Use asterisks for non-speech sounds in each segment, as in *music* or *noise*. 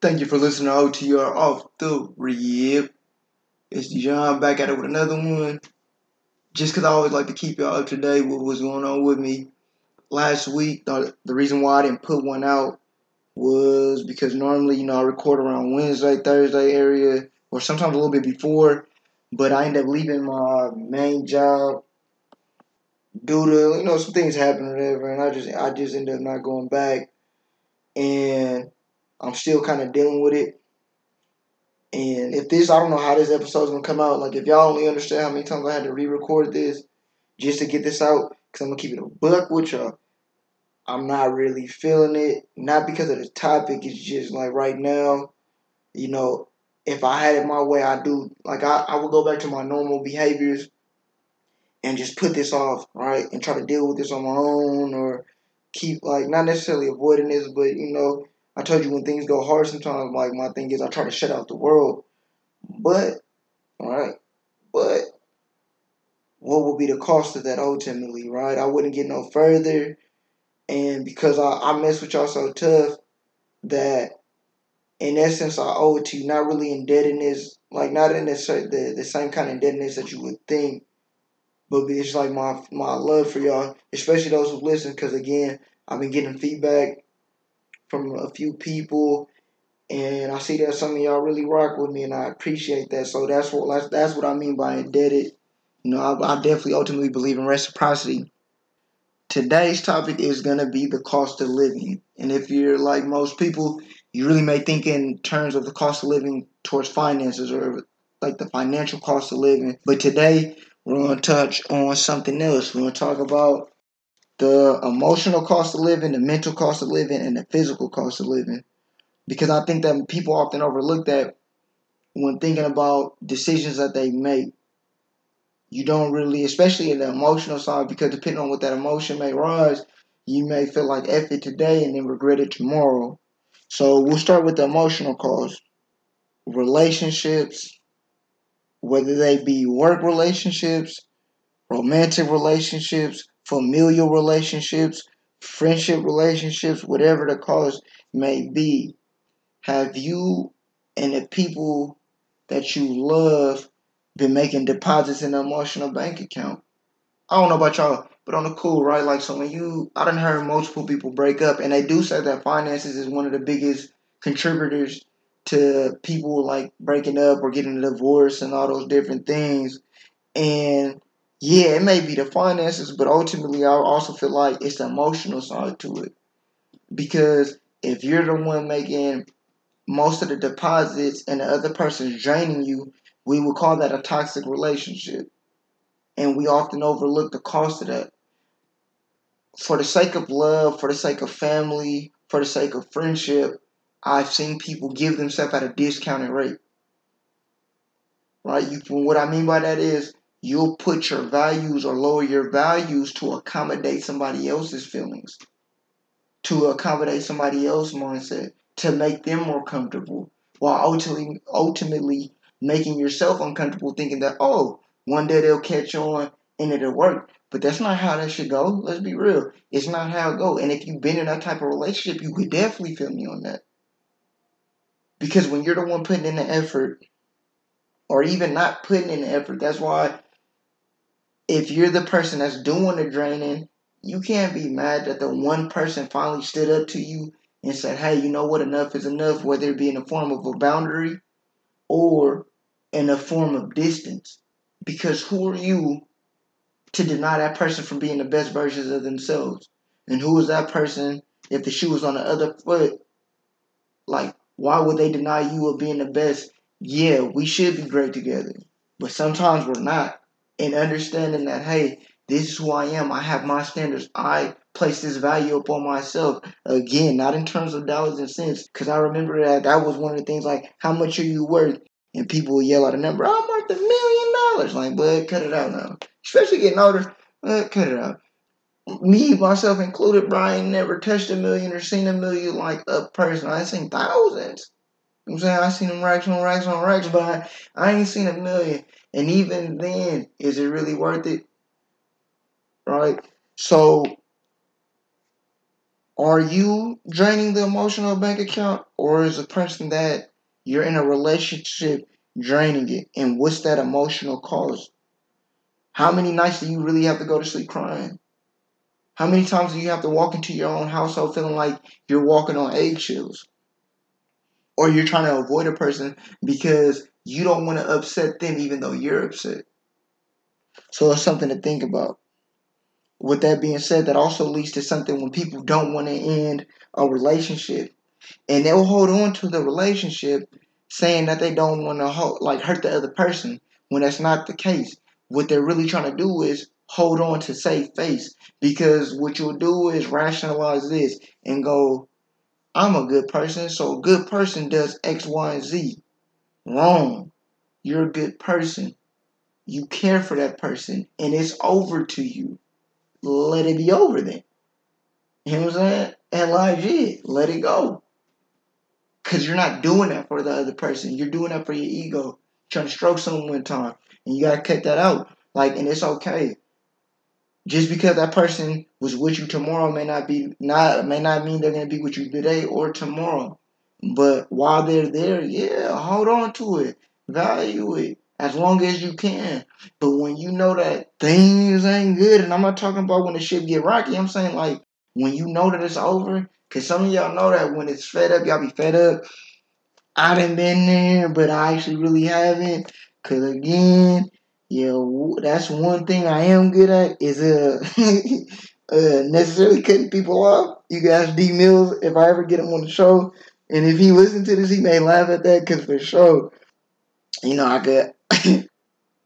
Thank you for listening to OTR off the rip. It's Dijon back at it with another one. Just because I always like to keep y'all up to date with what's going on with me. Last week, the, the reason why I didn't put one out was because normally, you know, I record around Wednesday, Thursday area, or sometimes a little bit before. But I ended up leaving my main job due to you know some things happen or whatever, and I just I just ended up not going back, and I'm still kind of dealing with it. And if this, I don't know how this episode's gonna come out. Like, if y'all only understand how many times I had to re-record this just to get this out, because I'm gonna keep it a buck with y'all. I'm not really feeling it, not because of the topic. It's just like right now, you know, if I had it my way, I do like I, I would go back to my normal behaviors and just put this off, right, and try to deal with this on my own or keep like not necessarily avoiding this, but you know, I told you when things go hard sometimes, like my thing is I try to shut out the world. But, alright, but what will be the cost of that ultimately, right? I wouldn't get no further. And because I, I mess with y'all so tough that in essence I owe it to you, not really indebtedness, like not in the, the, the same kind of indebtedness that you would think, but it's like my my love for y'all, especially those who listen, because again, I've been getting feedback from a few people, and I see that some of y'all really rock with me, and I appreciate that. So that's what that's, what I mean by indebted. You know, I, I definitely ultimately believe in reciprocity. Today's topic is gonna be the cost of living, and if you're like most people, you really may think in terms of the cost of living towards finances or like the financial cost of living. But today we're gonna touch on something else. We're gonna talk about the emotional cost of living, the mental cost of living, and the physical cost of living. Because I think that people often overlook that when thinking about decisions that they make. You don't really, especially in the emotional side, because depending on what that emotion may rise, you may feel like F it today and then regret it tomorrow. So we'll start with the emotional cost. Relationships, whether they be work relationships, romantic relationships, familial relationships, friendship relationships, whatever the cause may be, have you and the people that you love been making deposits in an emotional bank account? I don't know about y'all, but on the cool, right? Like, so when you, I done heard multiple people break up, and they do say that finances is one of the biggest contributors to people like breaking up or getting a divorce and all those different things. And yeah, it may be the finances, but ultimately, I also feel like it's the emotional side to it. Because if you're the one making most of the deposits and the other person's draining you, we would call that a toxic relationship. And we often overlook the cost of that. For the sake of love, for the sake of family, for the sake of friendship, I've seen people give themselves at a discounted rate. Right? You, what I mean by that is you'll put your values or lower your values to accommodate somebody else's feelings, to accommodate somebody else's mindset, to make them more comfortable, while ultimately, ultimately making yourself uncomfortable, thinking that, oh, one day they'll catch on and it'll work. But that's not how that should go. Let's be real. It's not how it go. And if you've been in that type of relationship, you could definitely feel me on that. Because when you're the one putting in the effort, or even not putting in the effort, that's why if you're the person that's doing the draining, you can't be mad that the one person finally stood up to you and said, hey, you know what, enough is enough, whether it be in the form of a boundary or in a form of distance. Because who are you to deny that person from being the best versions of themselves? And who is that person if the shoe was on the other foot? Like, why would they deny you of being the best? Yeah, we should be great together, but sometimes we're not and understanding that, hey, this is who I am. I have my standards. I place this value upon myself. Again, not in terms of dollars and cents, because I remember that that was one of the things like, how much are you worth? And people yell out a number, I'm worth a million dollars. Like, but cut it out now. Especially getting older, but cut it out. Me, myself included, Brian never touched a million or seen a million like a person. I seen thousands. You know I'm saying I seen them racks on racks on racks, but I, I ain't seen a million. And even then, is it really worth it? Right? So, Are you draining the emotional bank account, or is the person that you're in a relationship draining it? And what's that emotional cost? How many nights do you really have to go to sleep crying? How many times do you have to walk into your own household feeling like you're walking on eggshells? Or you're trying to avoid a person because you don't want to upset them even though you're upset. So it's something to think about. With that being said, that also leads to something when people don't want to end a relationship and they'll hold on to the relationship saying that they don't want to like hurt the other person when that's not the case. What they're really trying to do is hold on to save face because what you'll do is rationalize this and go, I'm a good person, so a good person does X, Y, and Z. Wrong. You're a good person. You care for that person, and it's over to you. Let it be over then. You know what I'm saying? And legit, let it go. Cause you're not doing that for the other person. You're doing that for your ego. Trying to stroke someone one time. And you gotta cut that out. Like, and it's okay. Just because that person was with you tomorrow may not be not may not mean they're gonna be with you today or tomorrow. But while they're there, yeah, hold on to it, value it as long as you can. But when you know that things ain't good, and I'm not talking about when the shit get rocky, I'm saying like when you know that it's over, cause some of y'all know that when it's fed up, y'all be fed up. I done been there, but I actually really haven't. Cause again, yeah, that's one thing I am good at is uh, *laughs* uh necessarily cutting people off. You guys, D Mills, if I ever get him on the show, and if he listens to this, he may laugh at that because for sure, you know, I could, *coughs*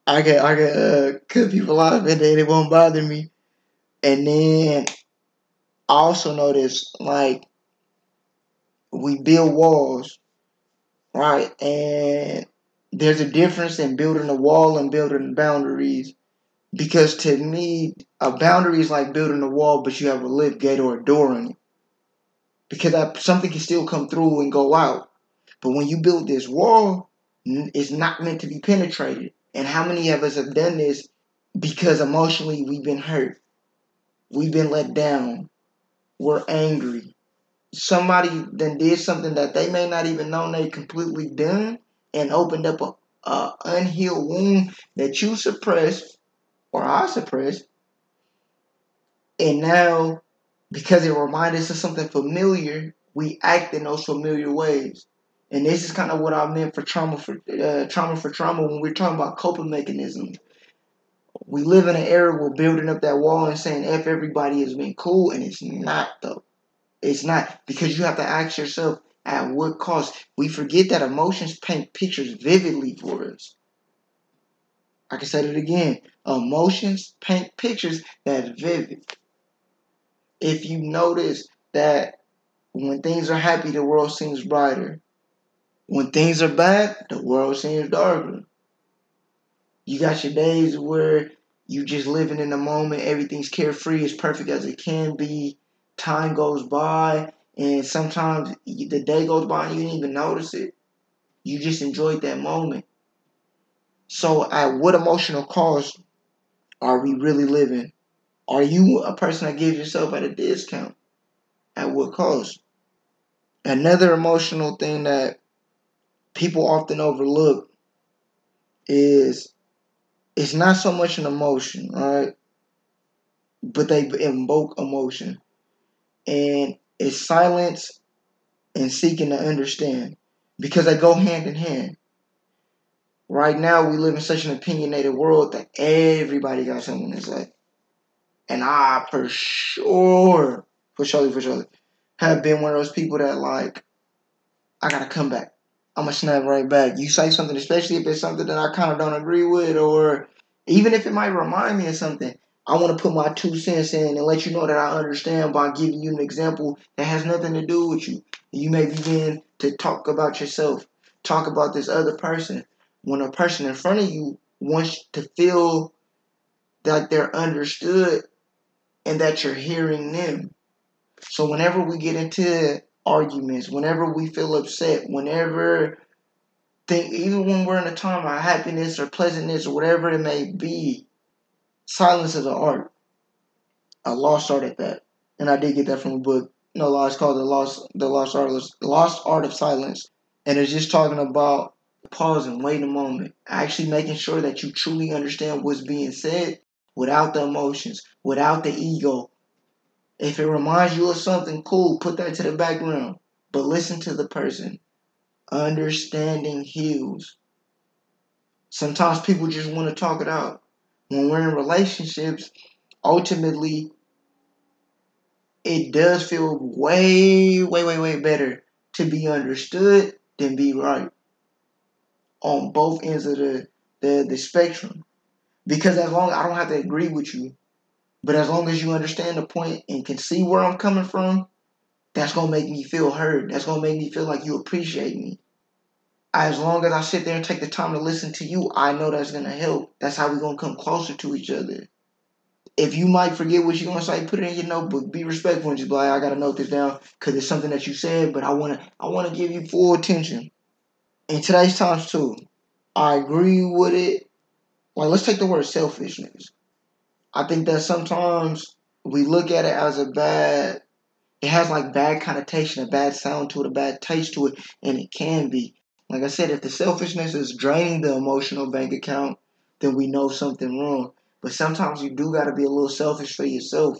I could, I could uh, cut people off and then it won't bother me. And then I also notice like we build walls, right? And there's a difference in building a wall and building boundaries. Because to me, a boundary is like building a wall, but you have a lift gate or a door on it. Because something can still come through and go out. But when you build this wall, it's not meant to be penetrated. And how many of us have done this because emotionally we've been hurt? We've been let down. We're angry. Somebody then did something that they may not even know they completely done and opened up a, a unhealed wound that you suppressed or I suppressed. And now, because it reminds us of something familiar, we act in those familiar ways. And this is kind of what I meant for trauma for uh, trauma for trauma when we're talking about coping mechanisms. We live in an era where building up that wall and saying "f everybody" has been cool, and it's not though. It's not because you have to ask yourself, at what cost? We forget that emotions paint pictures vividly for us. I can say it again. Emotions paint pictures that vivid. If you notice that when things are happy, the world seems brighter. When things are bad, the world seems darker. You got your days where you just living in the moment, everything's carefree, as perfect as it can be. Time goes by, and sometimes the day goes by and you didn't even notice it. You just enjoyed that moment. So, at what emotional cost are we really living? Are you a person that gives yourself at a discount? At what cost? Another emotional thing that people often overlook is it's not so much an emotion, right? But they invoke emotion. And it's silence and seeking to understand because they go hand in hand. Right now, we live in such an opinionated world that everybody got something to say. And I, for sure, for sure, for sure, have been one of those people that, like, I gotta come back. I'm gonna snap right back. You say something, especially if it's something that I kind of don't agree with, or even if it might remind me of something. I want to put my two cents in and let you know that I understand by giving you an example that has nothing to do with you. You may begin to talk about yourself, talk about this other person. When a person in front of you wants to feel that they're understood and that you're hearing them. So whenever we get into arguments, whenever we feel upset, whenever think even when we're in a time of happiness or pleasantness or whatever it may be, silence is an art. I lost art at that. And I did get that from a book. no law. It's called the lost the lost art of, lost art of silence, and it's just talking about pausing, waiting a moment, actually making sure that you truly understand what's being said without the emotions, without the ego. If it reminds you of something cool, put that to the background, but listen to the person. Understanding heals. Sometimes people just want to talk it out. When we're in relationships, ultimately, it does feel way, way, way, way better to be understood than be right on both ends of the, the, the spectrum. Because as long I don't have to agree with you, but as long as you understand the point and can see where I'm coming from, that's gonna make me feel heard. That's gonna make me feel like you appreciate me. As long as I sit there and take the time to listen to you, I know that's gonna help. That's how we're gonna come closer to each other. If you might forget what you're gonna say, put it in your notebook. Be respectful and just be like, I gotta note this down because it's something that you said, but I wanna I wanna give you full attention. In today's times too, I agree with it. Like let's take the word selfishness. I think that sometimes we look at it as a bad it has like bad connotation, a bad sound to it, a bad taste to it, and it can be. Like I said, if the selfishness is draining the emotional bank account, then we know something wrong. But sometimes you do got to be a little selfish for yourself.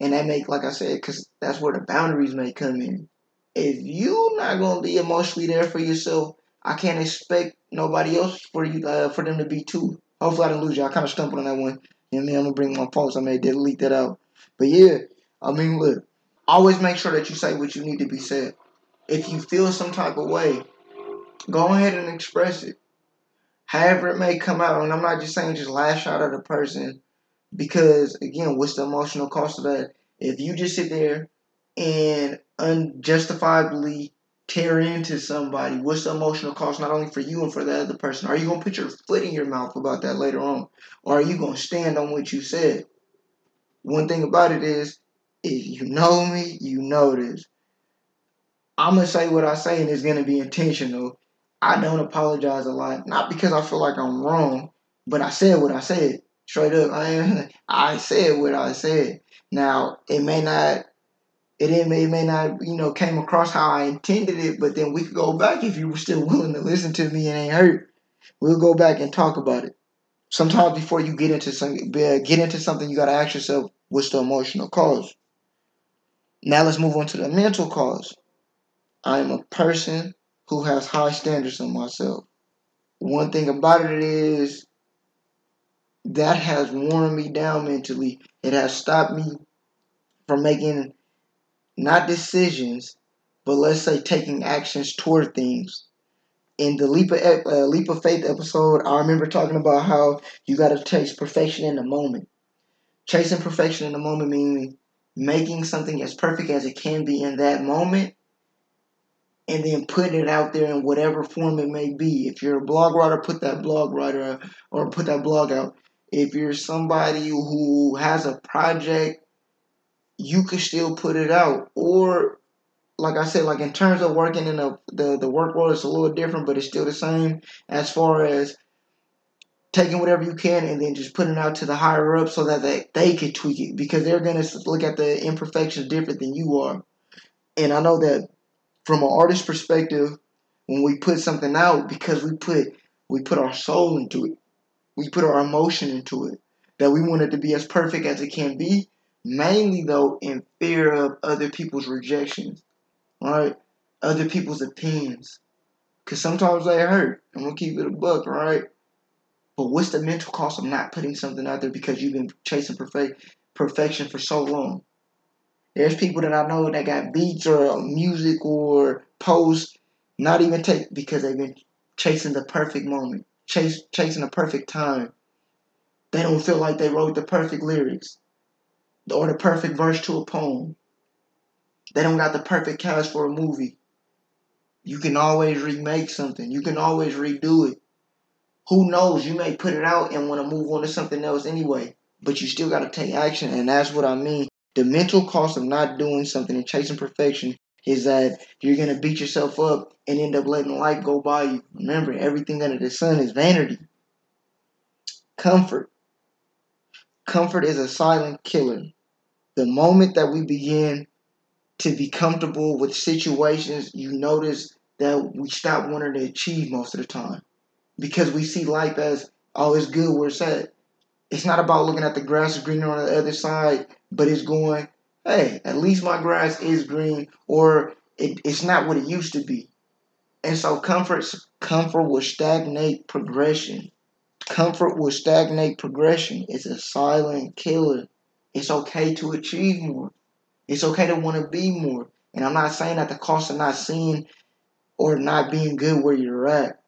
And that make, like I said, because that's where the boundaries may come in. If you not to be emotionally there for yourself, I can't expect nobody else for you uh, for them to be too. Hopefully I didn't lose you. I kind of stumbled on that one. You know? I'm to bring my faults. I may delete that out. But yeah, I mean, look, always make sure that you say what you need to be said. If you feel some type of way, go ahead and express it however it may come out. And I'm not just saying just lash out at a person because again, what's the emotional cost of that? If you just sit there and unjustifiably tear into somebody, what's the emotional cost not only for you and for the other person? Are you gonna put your foot in your mouth about that later on? Or are you gonna stand on what you said? One thing about it is if you know me, you know this. I'm gonna say what I say and it's gonna be intentional I don't apologize a lot, not because I feel like I'm wrong, but I said what I said. Straight up, I *laughs* I said what I said. Now it may not, it may, may not, you know, came across how I intended it, but then we could go back if you were still *laughs* willing to listen to me and ain't hurt. We'll go back and talk about it. Sometimes before you get into some, get into something, you gotta ask yourself, what's the emotional cause? Now let's move on to the mental cause. I'm a person who has high standards on myself. One thing about it is that has worn me down mentally. It has stopped me from making not decisions, but let's say taking actions toward things. In the leap of uh, leap of faith episode, I remember talking about how you got to chase perfection in the moment. Chasing perfection in the moment meaning making something as perfect as it can be in that moment and then putting it out there in whatever form it may be. If you're a blog writer, put that blog writer or put that blog out. If you're somebody who has a project, you could still put it out. Or like I said, like in terms of working in the, the, the work world, it's a little different, but it's still the same as far as taking whatever you can and then just putting it out to the higher up so that they, they could tweak it because they're going to look at the imperfections different than you are. And I know that from an artist perspective, when we put something out, because we put we put our soul into it, we put our emotion into it, that we want it to be as perfect as it can be. Mainly though, in fear of other people's rejections, right? Other people's opinions, because sometimes they hurt. I'm gonna keep it a buck, right? But what's the mental cost of not putting something out there because you've been chasing perfect perfection for so long? There's people that I know that got beats or music or posts not even take because they've been chasing the perfect moment, chase, chasing the perfect time. They don't feel like they wrote the perfect lyrics or the perfect verse to a poem. They don't got the perfect cast for a movie. You can always remake something. You can always redo it. Who knows? You may put it out and want to move on to something else anyway. But you still got to take action. And that's what I mean the mental cost of not doing something and chasing perfection is that you're going to beat yourself up and end up letting life go by you. Remember, everything under the sun is vanity. Comfort. Comfort is a silent killer. The moment that we begin to be comfortable with situations, you notice that we stop wanting to achieve most of the time because we see life as oh, it's good where it's at. It's not about looking at the grass is greener on the other side, but it's going, hey, at least my grass is green, or it, it's not what it used to be. And so comfort comfort will stagnate progression. Comfort will stagnate progression. It's a silent killer. It's okay to achieve more. It's okay to want to be more. And I'm not saying at the cost of not seeing or not being good where you're at.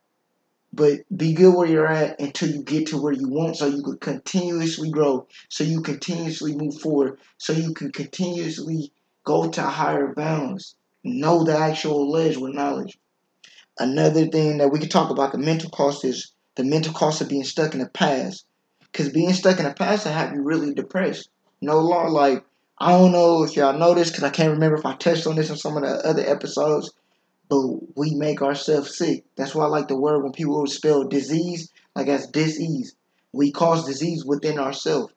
But be good where you're at until you get to where you want so you can continuously grow, so you continuously move forward, so you can continuously go to higher bounds. Know the actual ledge with knowledge. Another thing that we can talk about the mental cost is the mental cost of being stuck in the past. Because being stuck in the past will have you really depressed. No law, like, I don't know if y'all know this because I can't remember if I touched on this in some of the other episodes, but we make ourselves sick. That's why I like the word when people spell disease, like as disease. We cause disease within ourselves.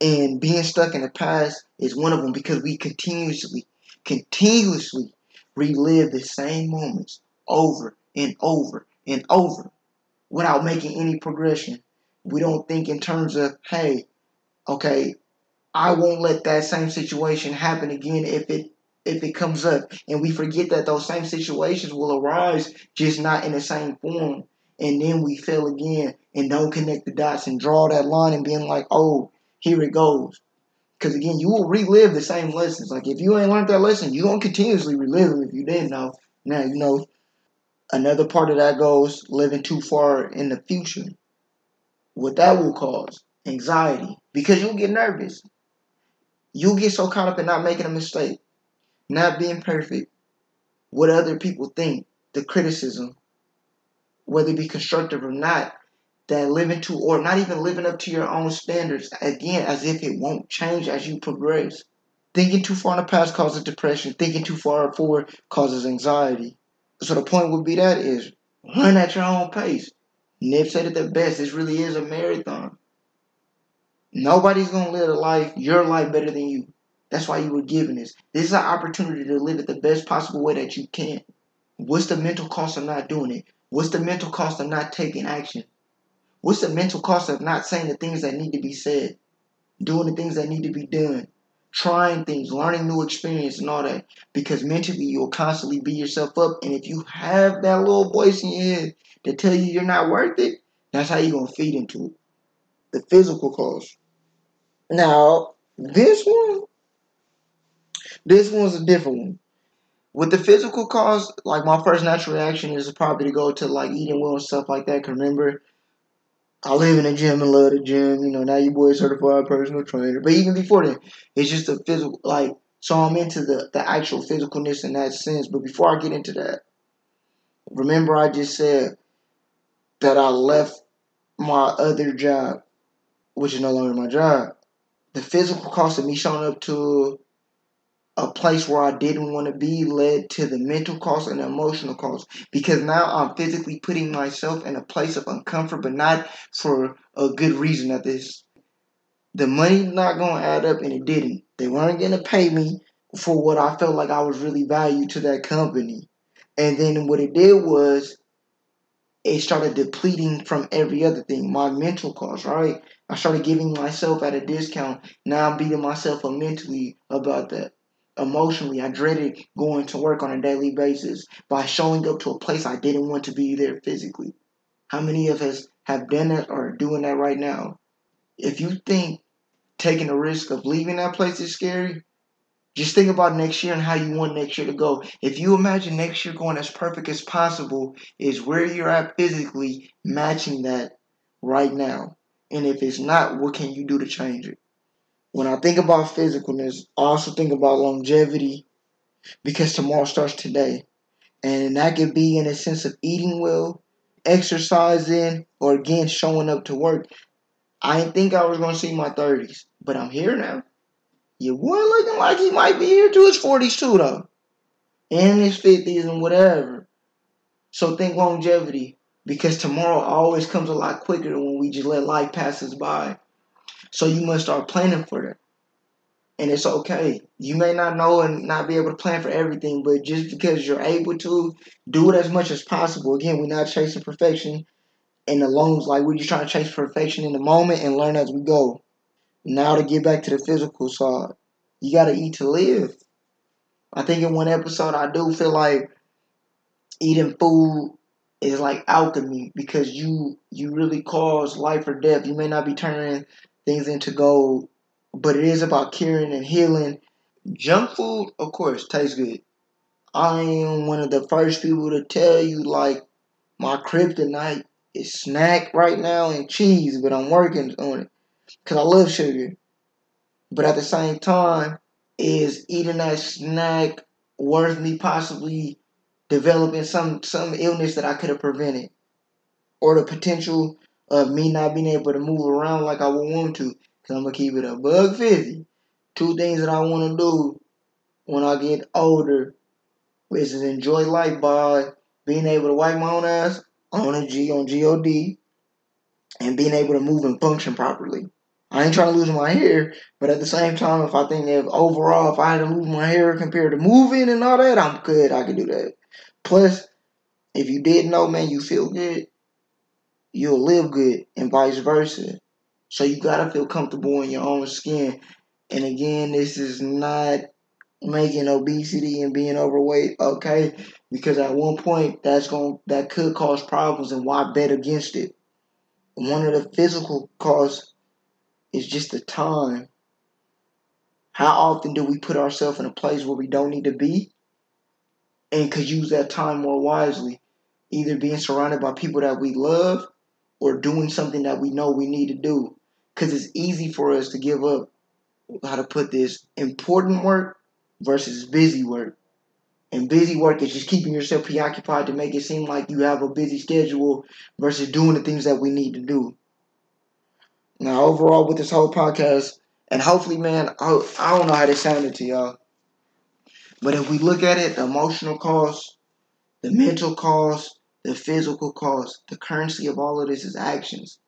And being stuck in the past is one of them because we continuously, continuously relive the same moments over and over and over without making any progression. We don't think in terms of, hey, okay, I won't let that same situation happen again if it if it comes up. And we forget that those same situations will arise, just not in the same form. And then we fail again and don't connect the dots and draw that line and being like, oh, here it goes. Because again, you will relive the same lessons. Like if you ain't learned that lesson, you're gonna continuously relive them if you didn't know. Now you know Another part of that goes living too far in the future. What that will cause anxiety because you'll get nervous. You'll get so caught up in not making a mistake, not being perfect, what other people think, the criticism, whether it be constructive or not, that living to or not even living up to your own standards, again, as if it won't change as you progress. Thinking too far in the past causes depression. Thinking too far forward causes anxiety. So the point would be that is run at your own pace. Nip said it the best. This really is a marathon. Nobody's gonna live a life, your life better than you. That's why you were given this. This is an opportunity to live it the best possible way that you can. What's the mental cost of not doing it? What's the mental cost of not taking action? What's the mental cost of not saying the things that need to be said? Doing the things that need to be done? trying things, learning new experience and all that. Because mentally you'll constantly beat yourself up. And if you have that little voice in your head that tell you you're not worth it, that's how you're gonna feed into it. The physical cost. Now, this one, this one's a different one. With the physical cause, like my first natural reaction is probably to go to like eating well and stuff like that. Cause remember, I live in a gym and love the gym. You know, now you boy certified personal trainer. But even before that, it's just a physical like so I'm into the, the actual physicalness in that sense. But before I get into that, remember I just said that I left my other job, which is no longer my job. The physical cost of me showing up to a place where I didn't want to be led to the mental cost and the emotional cost because now I'm physically putting myself in a place of uncomfort, but not for a good reason at this. The money not going to add up and it didn't. They weren't going to pay me for what I felt like I was really valued to that company. And then what it did was it started depleting from every other thing. My mental cost, right? I started giving myself at a discount. Now I'm beating myself up mentally about that emotionally. I dreaded going to work on a daily basis by showing up to a place I didn't want to be there physically. How many of us have done that or doing that right now? If you think taking the risk of leaving that place is scary, just think about next year and how you want next year to go. If you imagine next year going as perfect as possible, is where you're at physically matching that right now. And if it's not, what can you do to change it? When I think about physicalness, I also think about longevity because tomorrow starts today. And that could be in a sense of eating well, exercising, or again showing up to work. I didn't think I was gonna see my 30s, but I'm here now. Your boy looking like he might be here to his 40s too though. And his 50s and whatever. So think longevity. Because tomorrow always comes a lot quicker than when we just let life pass us by. So you must start planning for that. and it's okay. You may not know and not be able to plan for everything, but just because you're able to do it as much as possible. Again, we're not chasing perfection in the loans, like we're just trying to chase perfection in the moment and learn as we go. Now to get back to the physical side, you gotta eat to live. I think in one episode I do feel like eating food is like alchemy because you you really cause life or death. You may not be turning things into gold, but it is about curing and healing. Junk food, of course, tastes good. I am one of the first people to tell you like my kryptonite is snack right now and cheese, but I'm working on it because I love sugar. But at the same time, is eating that snack worth me possibly developing some some illness that I could have prevented, or the potential of me not being able to move around like I would want to? Cause I'm gonna keep it a bug fifty. Two things that I want to do when I get older is enjoy life by being able to wipe my own ass on a G on God and being able to move and function properly. I ain't trying to lose my hair, but at the same time, if I think that overall, if I had to lose my hair compared to moving and all that, I'm good. I can do that. Plus, if you didn't know, man, you feel good, you'll live good, and vice versa. So you gotta feel comfortable in your own skin. And again, this is not making obesity and being overweight okay because at one point that's going that could cause problems and why bet against it one of the physical cause is just the time how often do we put ourselves in a place where we don't need to be and could use that time more wisely either being surrounded by people that we love or doing something that we know we need to do because it's easy for us to give up how to put this important work versus busy work. And busy work is just keeping yourself preoccupied to make it seem like you have a busy schedule versus doing the things that we need to do. Now, overall, with this whole podcast, and hopefully, man, I, I don't know how this sounded to y'all, but if we look at it, the emotional cost, the mental cost, the physical cost, the currency of all of this is actions.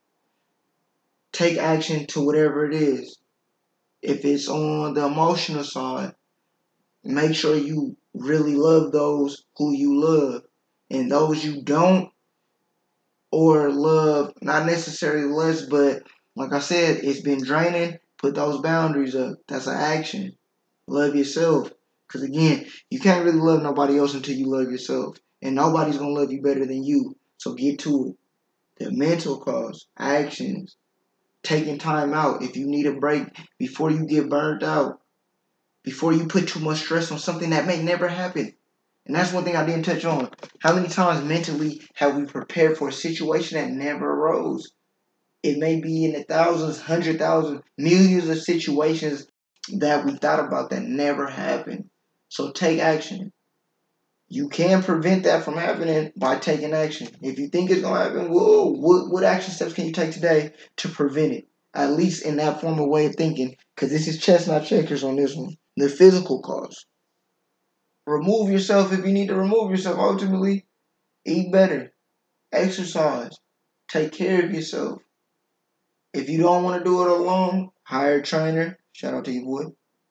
Take action to whatever it is. If it's on the emotional side, make sure you really love those who you love and those you don't or love not necessarily less but like i said it's been draining. Put those boundaries up. That's an action. Love yourself. Because again you can't really love nobody else until you love yourself. And nobody's gonna love you better than you. So get to it. The mental cause, actions taking time out. If you need a break before you get burnt out before you put too much stress on something that may never happen. And that's one thing I didn't touch on. How many times mentally have we prepared for a situation that never arose? It may be in the thousands, hundred thousands, millions of situations that we thought about that never happened. So take action. You can prevent that from happening by taking action. If you think it's gonna happen, whoa, what, what action steps can you take today to prevent it? At least in that form of way of thinking, because this is chestnut checkers on this one the physical cause. Remove yourself if you need to remove yourself. Ultimately, eat better, exercise, take care of yourself. If you don't want to do it alone, hire a trainer. Shout out to you, boy.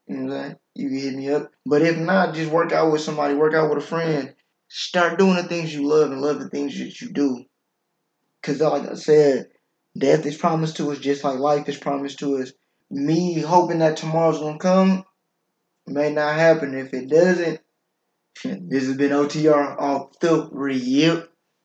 You know what I'm saying? You hit me up. But if not, just work out with somebody, work out with a friend. Start doing the things you love and love the things that you do. Because, like I said, death is promised to us just like life is promised to us. Me hoping that tomorrow's going to come may not happen. If it doesn't, this has been OTR off the rip.